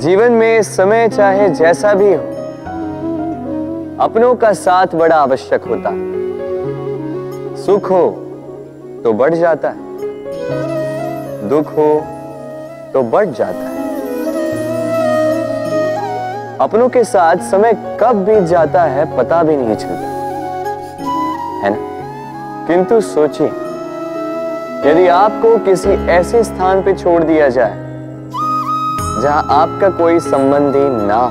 जीवन में समय चाहे जैसा भी हो, अपनों का साथ बड़ा आवश्यक होता है। सुख हो तो बढ़ जाता है। दुख हो तो बढ़ जाता है। अपनों के साथ समय कब बीत जाता है, पता भी नहीं चलता। है ना? किंतु सोचिए, यदि आपको किसी ऐसे स्थान पे छोड़ दिया जाए जहाँ आपका कोई संबंधी ना हो,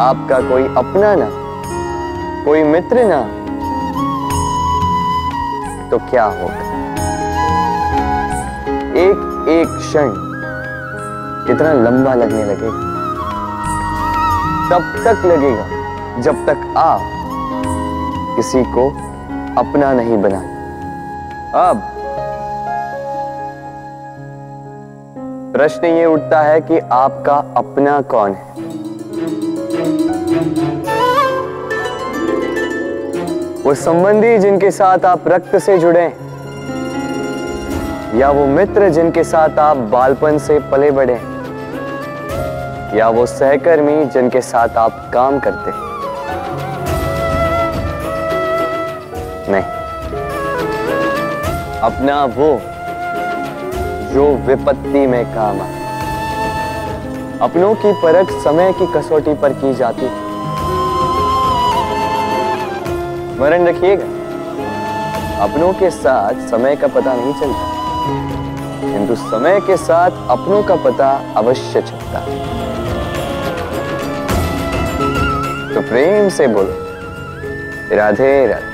आपका कोई अपना ना कोई मित्र ना तो क्या होगा? एक एक क्षण कितना लंबा लगने लगेगा। तब तक लगेगा जब तक आप किसी को अपना नहीं बना। अब प्रश्न ये उठता है कि आपका अपना कौन है? वो संबंधी जिनके साथ आप रक्त से जुड़े या वो मित्र जिनके साथ आप बालपन से पले बढ़े या वो सहकर्मी जिनके साथ आप काम करते नहीं। अपना वो जो विपत्ति में काम आए। अपनों की परख समय की कसौटी पर की जाती। स्मरण रखिएगा, अपनों के साथ समय का पता नहीं चलता। किंतु समय के साथ अपनों का पता अवश्य चलता। तो प्रेम से बोलो, राधे राधे।